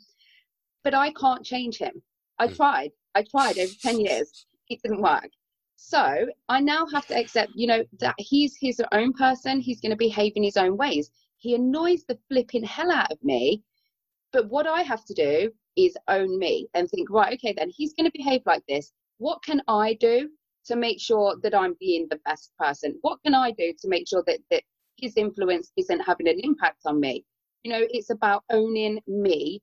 But I can't change him. I hmm. tried. I tried over ten years. It didn't work. So I now have to accept, you know, that he's his own person. He's going to behave in his own ways. He annoys the flipping hell out of me. But what I have to do is own me and think, right, okay, then he's going to behave like this. What can I do to make sure that I'm being the best person? What can I do to make sure that, that his influence isn't having an impact on me? You know, it's about owning me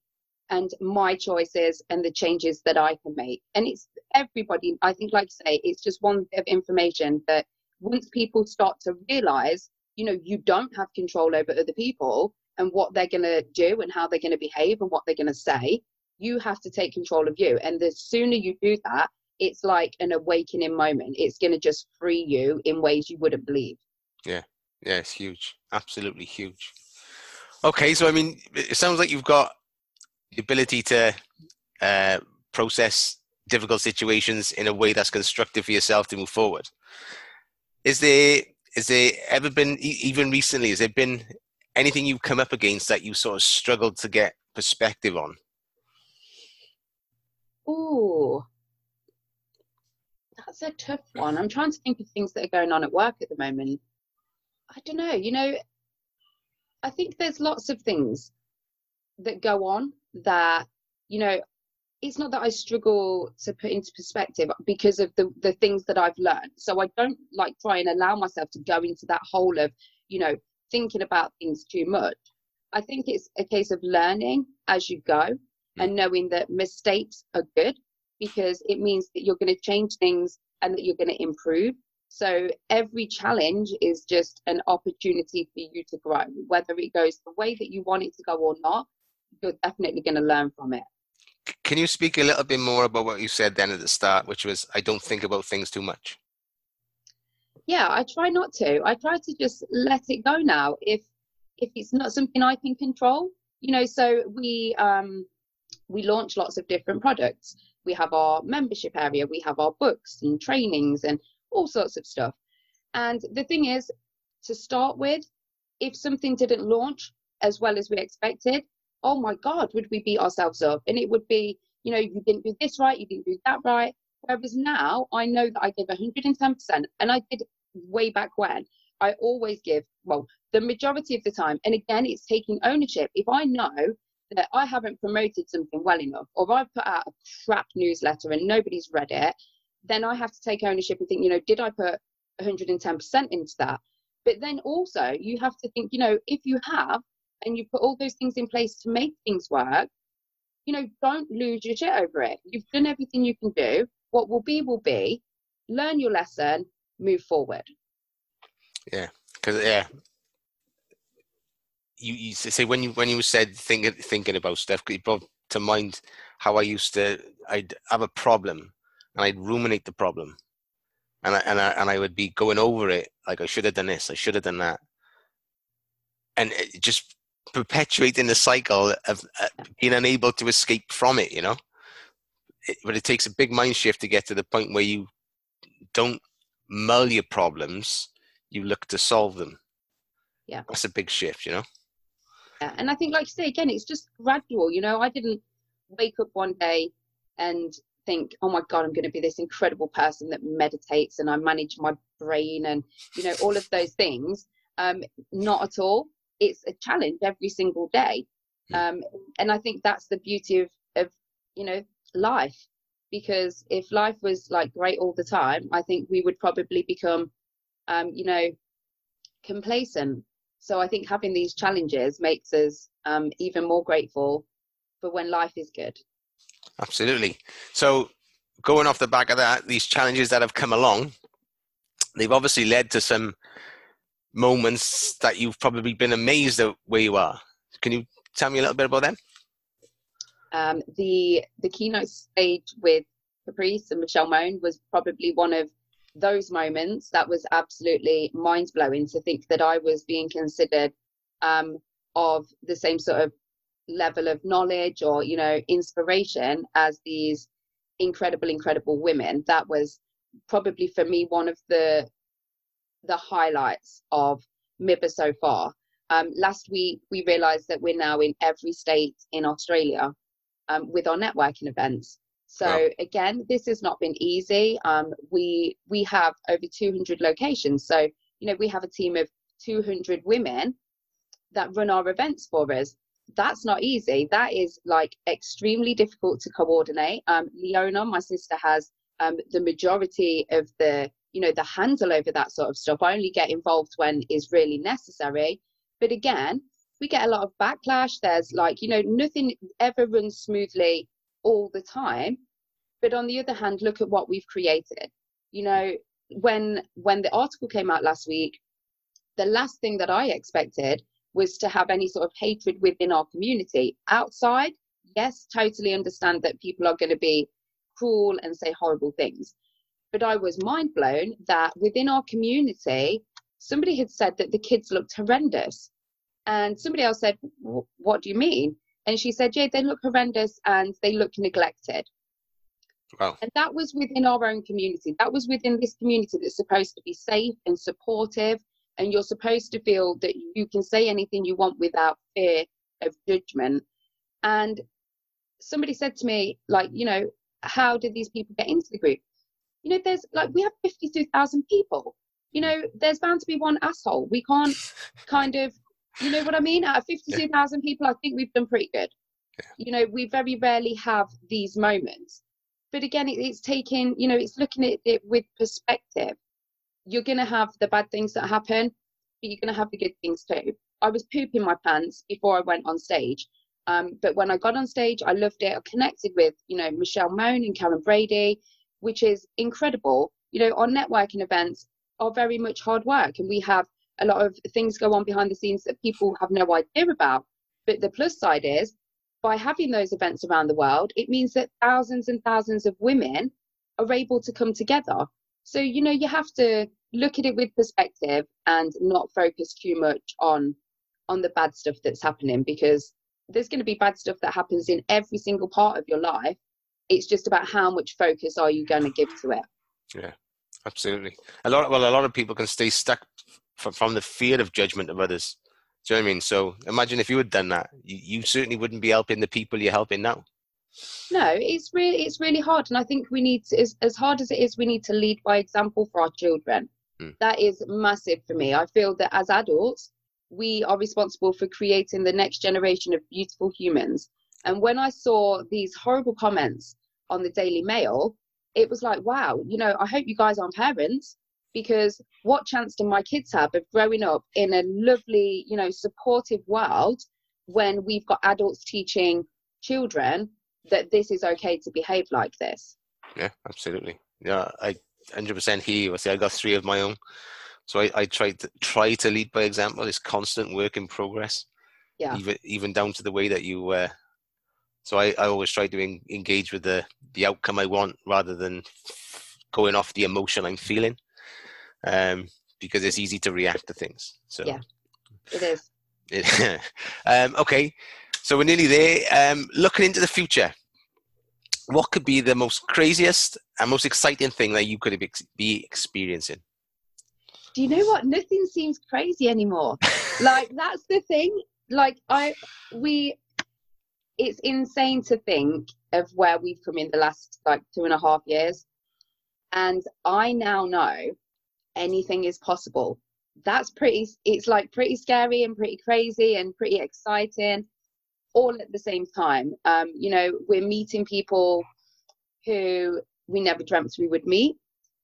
and my choices and the changes that I can make. And it's everybody, I think, like I say, it's just one bit of information that once people start to realize, you know, you don't have control over other people and what they're going to do and how they're going to behave and what they're going to say, you have to take control of you. And the sooner you do that, it's like an awakening moment. It's going to just free you in ways you wouldn't believe. Yeah, yeah, it's huge. Absolutely huge. Okay, so I mean, it sounds like you've got the ability to uh, process difficult situations in a way that's constructive for yourself to move forward. Is there is there ever been even recently? Has there been anything you've come up against that you sort of struggled to get perspective on? Oh, that's a tough one. I'm trying to think of things that are going on at work at the moment. I don't know. You know, I think there's lots of things that go on that, you know, it's not that I struggle to put into perspective because of the, the things that I've learned. So I don't like try and allow myself to go into that hole of, you know, thinking about things too much. I think it's a case of learning as you go. mm. and knowing that mistakes are good because it means that you're going to change things and that you're going to improve. So every challenge is just an opportunity for you to grow, whether it goes the way that you want it to go or not. You're definitely going to learn from it. Can you speak a little bit more about what you said then at the start, which was, I don't think about things too much? Yeah, I try not to. I try to just let it go now. If if it's not something I can control, you know. So we um, we launch lots of different products. We have our membership area, we have our books and trainings and all sorts of stuff. And the thing is, to start with, if something didn't launch as well as we expected, oh my God, would we beat ourselves up? And it would be, you know, you didn't do this right, you didn't do that right. Whereas now I know that I give 110%, and I did way back when. I always give, well, the majority of the time. And again, it's taking ownership. If I know that I haven't promoted something well enough, or I've put out a crap newsletter and nobody's read it, then I have to take ownership and think, you know, did I put 110% into that? But then also, you have to think, you know, if you have and you put all those things in place to make things work, you know, don't lose your shit over it. You've done everything you can do. What will be, will be. Learn your lesson, move forward. Yeah, because, yeah, you, you say when you when you said thinking thinking about stuff, it brought to mind how I used to. I'd have a problem, and I'd ruminate the problem, and I and I and I would be going over it like I should have done this, I should have done that, and just perpetuating the cycle of uh, being unable to escape from it. You know, it, but it takes a big mind shift to get to the point where you don't mull your problems, you look to solve them. Yeah, that's a big shift. You know. Yeah, and I think, like you say, again, it's just gradual. You know, I didn't wake up one day and think, oh my God, I'm going to be this incredible person that meditates and I manage my brain and, you know, all of those things. Um, not at all. It's a challenge every single day. Um, and I think that's the beauty of, of, you know, life. Because if life was like great all the time, I think we would probably become, um, you know, complacent. So I think having these challenges makes us um, even more grateful for when life is good. Absolutely. So going off the back of that, these challenges that have come along, they've obviously led to some moments that you've probably been amazed at where you are. Can you tell me a little bit about them? Um, the the keynote stage with Caprice and Michelle Mone was probably one of those moments that was absolutely mind blowing to think that I was being considered um, of the same sort of level of knowledge or you know inspiration as these incredible incredible women that was probably for me one of the the highlights of MIBA so far um, last week we realized that we're now in every state in australia um, with our networking events so again, this has not been easy. Um, we we have over 200 locations. So you know we have a team of 200 women that run our events for us. That's not easy. That is like extremely difficult to coordinate. Um, Leona, my sister, has um, the majority of the you know the handle over that sort of stuff. I only get involved when is really necessary. But again, we get a lot of backlash. There's like you know nothing ever runs smoothly all the time but on the other hand look at what we've created you know when when the article came out last week the last thing that i expected was to have any sort of hatred within our community outside yes totally understand that people are going to be cruel and say horrible things but i was mind blown that within our community somebody had said that the kids looked horrendous and somebody else said what do you mean and she said, Yeah, they look horrendous and they look neglected. Wow. And that was within our own community. That was within this community that's supposed to be safe and supportive. And you're supposed to feel that you can say anything you want without fear of judgment. And somebody said to me, like, you know, how did these people get into the group? You know, there's like, we have 52,000 people. You know, there's bound to be one asshole. We can't kind of you know what I mean? Out of 52,000 yeah. people, I think we've done pretty good. Yeah. You know, we very rarely have these moments. But again, it, it's taking, you know, it's looking at it with perspective. You're going to have the bad things that happen, but you're going to have the good things too. I was pooping my pants before I went on stage. Um, but when I got on stage, I loved it. I connected with, you know, Michelle Mone and Karren Brady, which is incredible. You know, our networking events are very much hard work, and we have a lot of things go on behind the scenes that people have no idea about. But the plus side is, by having those events around the world, it means that thousands and thousands of women are able to come together. So, you know, you have to look at it with perspective and not focus too much on on the bad stuff that's happening because there's going to be bad stuff that happens in every single part of your life. It's just about how much focus are you going to give to it. Yeah, absolutely. A lot. Well, a lot of people can stay stuck from, from the fear of judgment of others. Do you know what I mean? So imagine if you had done that, you, you certainly wouldn't be helping the people you're helping now. No, it's really it's really hard, and I think we need to, as as hard as it is, we need to lead by example for our children. Mm. That is massive for me. I feel that as adults, we are responsible for creating the next generation of beautiful humans. And when I saw these horrible comments on the Daily Mail, it was like, wow, you know, I hope you guys aren't parents because what chance do my kids have of growing up in a lovely, you know, supportive world when we've got adults teaching children that this is okay to behave like this? Yeah, absolutely. Yeah, I 100% hear you. I say I got three of my own. So I, I try to try to lead by example. It's constant work in progress. Yeah. Even even down to the way that you. Uh, so I, I always try to in, engage with the the outcome I want rather than going off the emotion I'm feeling, um, because it's easy to react to things. So yeah, it is. It, um, okay, so we're nearly there. Um, looking into the future, what could be the most craziest and most exciting thing that you could be experiencing? do you know what? Nothing seems crazy anymore. like that's the thing. Like I, we, it's insane to think of where we've come in the last like two and a half years, and I now know anything is possible. That's pretty. It's like pretty scary and pretty crazy and pretty exciting, all at the same time. Um, you know, we're meeting people who we never dreamt we would meet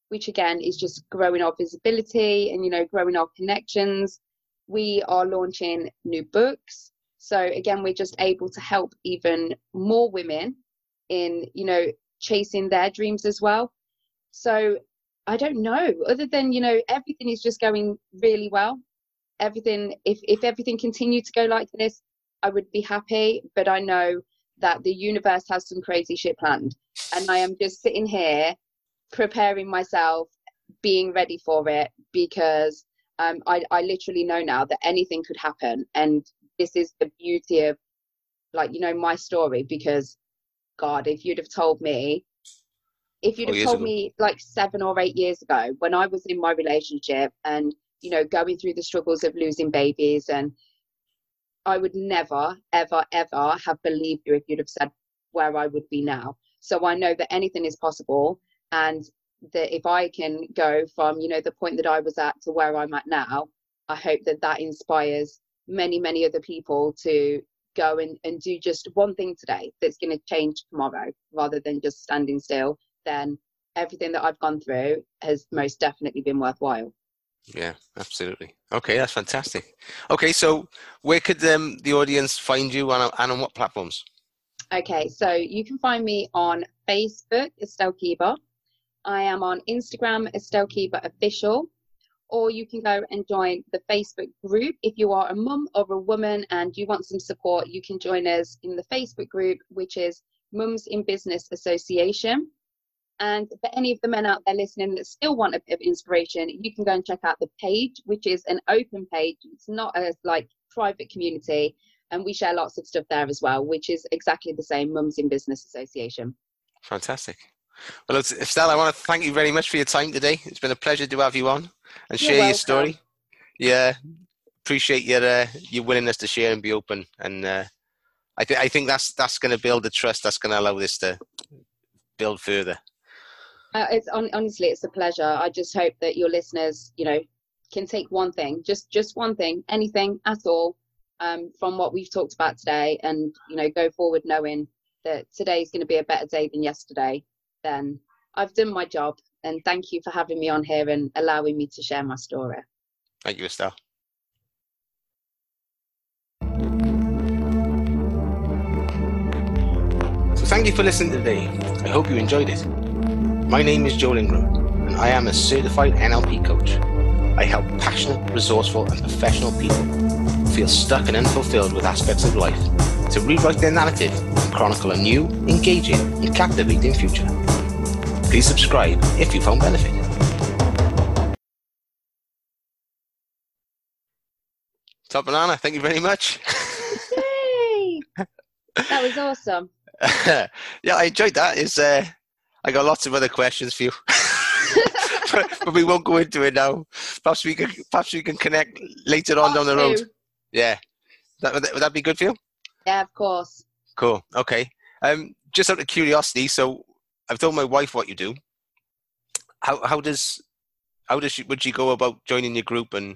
which again is just growing our visibility and you know growing our connections we are launching new books so again we're just able to help even more women in you know chasing their dreams as well. So i don't know other than you know everything is just going really well. Everything if if everything continued to go like this i would be happy but i know that the universe has some crazy shit planned. And i am just sitting here preparing myself, being ready for it because um, I, I literally know now that anything could happen. And this is the beauty of, like, you know, my story because, God, if you'd have told me, if you'd have told ago. me like seven or eight years ago when I was in my relationship and, you know, going through the struggles of losing babies and I would never, ever, ever have believed you if you'd have said where I would be now. So I know that anything is possible and that if i can go from you know the point that i was at to where i'm at now i hope that that inspires many many other people to go and, and do just one thing today that's going to change tomorrow rather than just standing still then everything that i've gone through has most definitely been worthwhile. Yeah absolutely. Okay that's fantastic. Okay so where could um, the audience find you and, and on what platforms? Okay so you can find me on facebook estelle Keeber I am on Instagram, Estelle Keeber Official, or you can go and join the Facebook group. If you are a mum or a woman and you want some support, you can join us in the Facebook group, which is Mums in Business Association. And for any of the men out there listening that still want a bit of inspiration, you can go and check out the page, which is an open page. It's not a like private community, and we share lots of stuff there as well, which is exactly the same Mums in Business Association. Fantastic. Well, Estelle, I want to thank you very much for your time today. It's been a pleasure to have you on and share your story. Yeah, appreciate your uh, your willingness to share and be open. And uh, I think I think that's that's going to build the trust. That's going to allow this to build further. Uh, it's on, honestly, it's a pleasure. I just hope that your listeners, you know, can take one thing, just just one thing, anything at all, um, from what we've talked about today, and you know, go forward knowing that today is going to be a better day than yesterday then I've done my job. And thank you for having me on here and allowing me to share my story. Thank you, Estelle. So, thank you for listening today. I hope you enjoyed it. My name is Joel Ingram, and I am a certified NLP coach. I help passionate, resourceful, and professional people feel stuck and unfulfilled with aspects of life to rewrite their narrative and chronicle a new, engaging, and captivating future. Please subscribe if you found benefit. Top Banana, thank you very much. Yay! that was awesome. yeah, I enjoyed that. It's, uh, I got lots of other questions for you. but, but, we won't go into it now. Perhaps we can perhaps we can connect later on down the road. Yeah. That, would, that, would that be good for you? Yeah, of course. Cool. Okay. Um, just out of curiosity, so I've told my wife what you do. How how does how does she would she go about joining your group and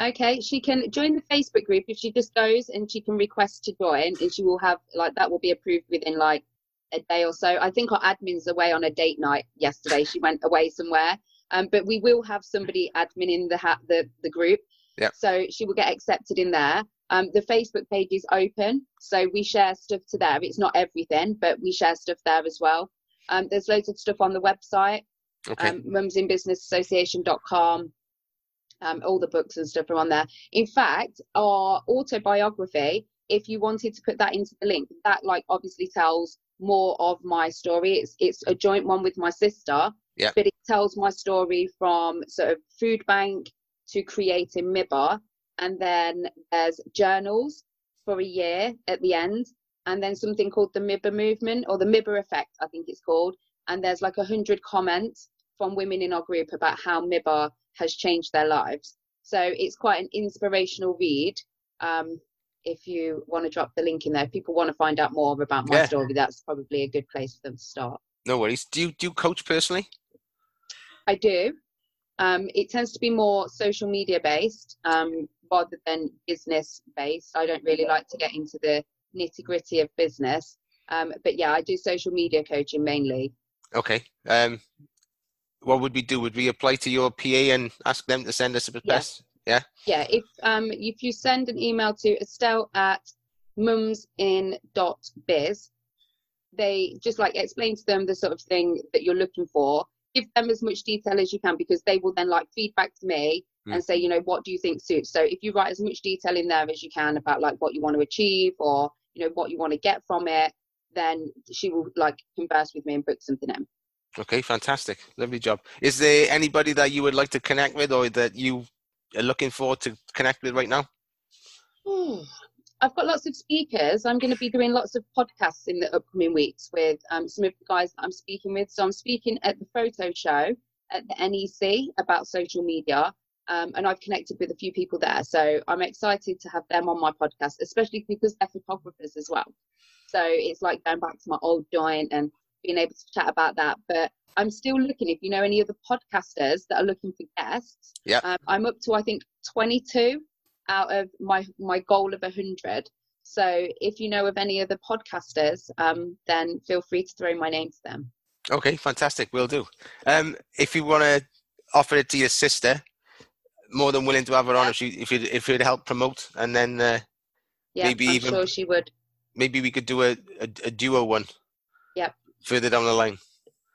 Okay, she can join the Facebook group if she just goes and she can request to join, and she will have like that will be approved within like a day or so. I think our admin's away on a date night yesterday. She went away somewhere, um, but we will have somebody admin in the ha- the the group. Yeah. So she will get accepted in there. Um, the Facebook page is open, so we share stuff to there. It's not everything, but we share stuff there as well. Um, there's loads of stuff on the website, okay. um, mumsinbusinessassociation.com um, all the books and stuff are on there. In fact, our autobiography, if you wanted to put that into the link, that like obviously tells more of my story. It's it's a joint one with my sister, yeah. but it tells my story from sort of food bank to creating MIBA, and then there's journals for a year at the end, and then something called the MIBA movement or the MIBA effect, I think it's called, and there's like a hundred comments from women in our group about how MIBA has changed their lives. So it's quite an inspirational read. Um, if you want to drop the link in there, if people want to find out more about my yeah. story, that's probably a good place for them to start. No worries. Do you do you coach personally? I do. Um, it tends to be more social media based um, rather than business based. I don't really like to get into the nitty gritty of business. Um, but yeah, I do social media coaching mainly. Okay. Um, what would we do? Would we apply to your PA and ask them to send us a request? Yeah. Yeah. If um if you send an email to Estelle at mumsin.biz, they just like explain to them the sort of thing that you're looking for. Give them as much detail as you can because they will then like feedback to me mm. and say, you know, what do you think suits? So if you write as much detail in there as you can about like what you want to achieve or you know what you want to get from it, then she will like converse with me and book something in. Okay, fantastic. Lovely job. Is there anybody that you would like to connect with or that you are looking forward to connect with right now? I've got lots of speakers. I'm going to be doing lots of podcasts in the upcoming weeks with um, some of the guys that I'm speaking with. So I'm speaking at the photo show at the NEC about social media. Um, and I've connected with a few people there. So I'm excited to have them on my podcast, especially because they're photographers as well. So it's like going back to my old joint and being able to chat about that. But I'm still looking. If you know any other podcasters that are looking for guests, yeah, um, I'm up to I think 22 out of my my goal of 100. So if you know of any other podcasters, um, then feel free to throw my name to them. Okay, fantastic. We'll do. Um, if you want to offer it to your sister, more than willing to have her yeah. on if she if it if it'd help promote, and then uh, yeah, maybe I'm even sure she would. Maybe we could do a, a, a duo one. Yep further down the line.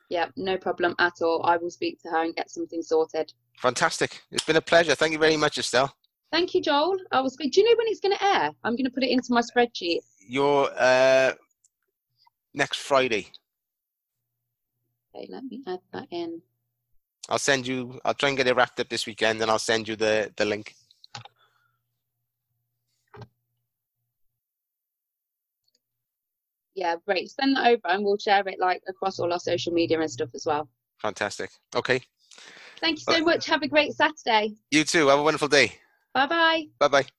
Yep, no problem at all. I will speak to her and get something sorted. Fantastic. It's been a pleasure. Thank you very much, Estelle. Thank you, Joel. I speak. Do you know when it's going to air? I'm going to put it into my spreadsheet. Your uh, next Friday. Okay, let me add that in. I'll send you. I'll try and get it wrapped up this weekend, and I'll send you the the link. yeah, great. Send that over and we'll share it like across all our social media and stuff as well. Fantastic. Okay. Thank you so much. Have a great Saturday. You too. Have a wonderful day. Bye bye. Bye bye.